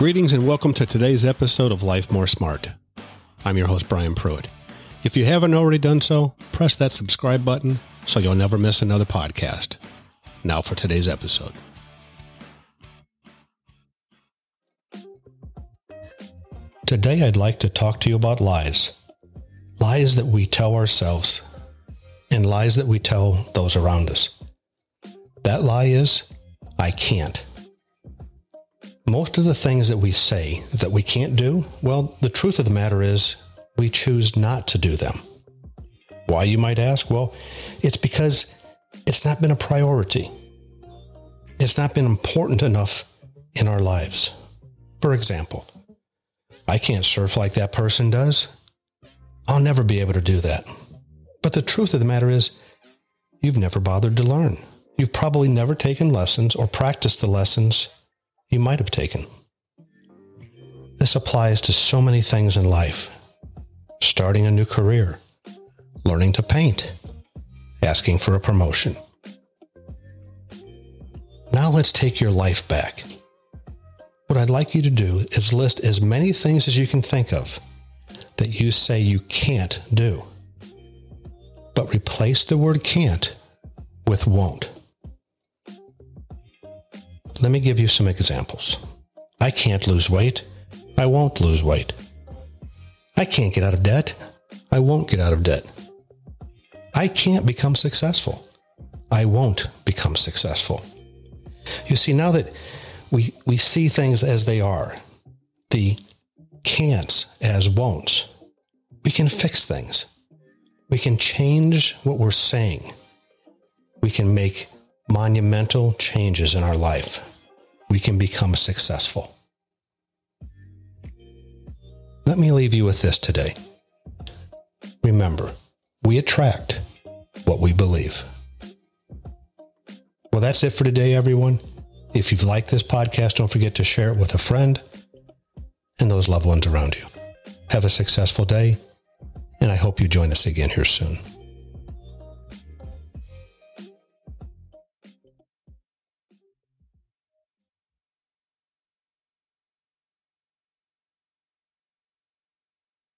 Greetings and welcome to today's episode of Life More Smart. I'm your host, Brian Pruitt. If you haven't already done so, press that subscribe button so you'll never miss another podcast. Now for today's episode. Today, I'd like to talk to you about lies. Lies that we tell ourselves and lies that we tell those around us. That lie is, I can't. Most of the things that we say that we can't do, well, the truth of the matter is we choose not to do them. Why, you might ask? Well, it's because it's not been a priority. It's not been important enough in our lives. For example, I can't surf like that person does. I'll never be able to do that. But the truth of the matter is, you've never bothered to learn. You've probably never taken lessons or practiced the lessons you might have taken. This applies to so many things in life starting a new career, learning to paint, asking for a promotion. Now let's take your life back. What I'd like you to do is list as many things as you can think of that you say you can't do, but replace the word can't with won't. Let me give you some examples. I can't lose weight. I won't lose weight. I can't get out of debt. I won't get out of debt. I can't become successful. I won't become successful. You see, now that we, we see things as they are, the can'ts as won'ts, we can fix things. We can change what we're saying. We can make monumental changes in our life. We can become successful. Let me leave you with this today. Remember, we attract what we believe. Well, that's it for today, everyone. If you've liked this podcast, don't forget to share it with a friend and those loved ones around you. Have a successful day, and I hope you join us again here soon.